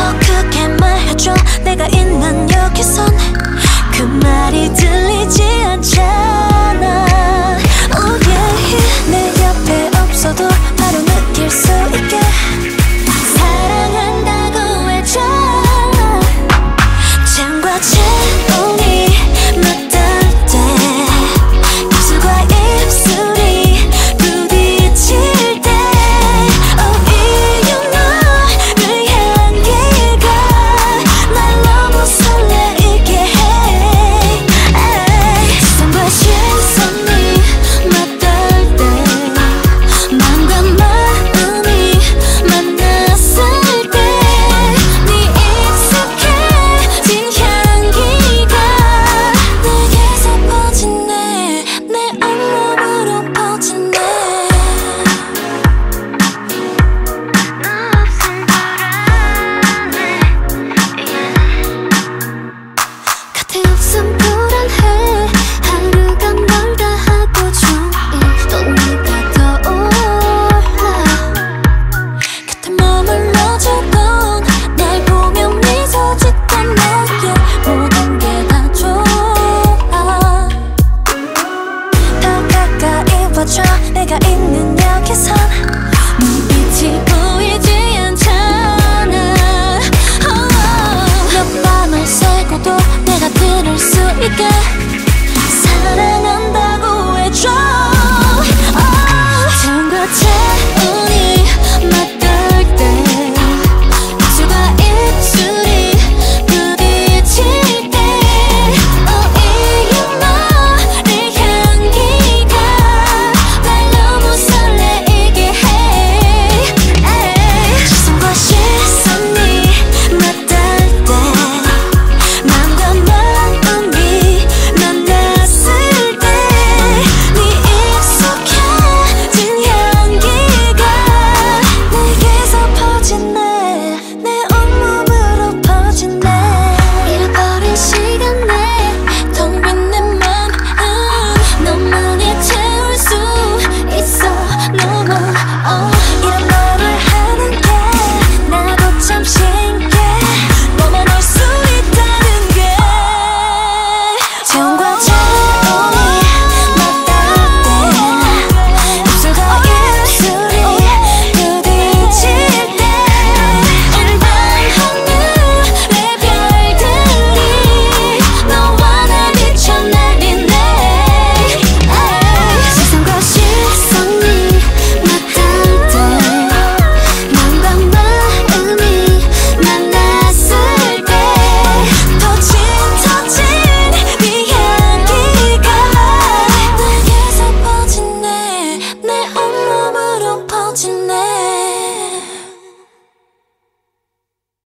더 크게 말해줘. 내가 있는 여기선 그 말이 들리지 않잖아 내가 있는 여기서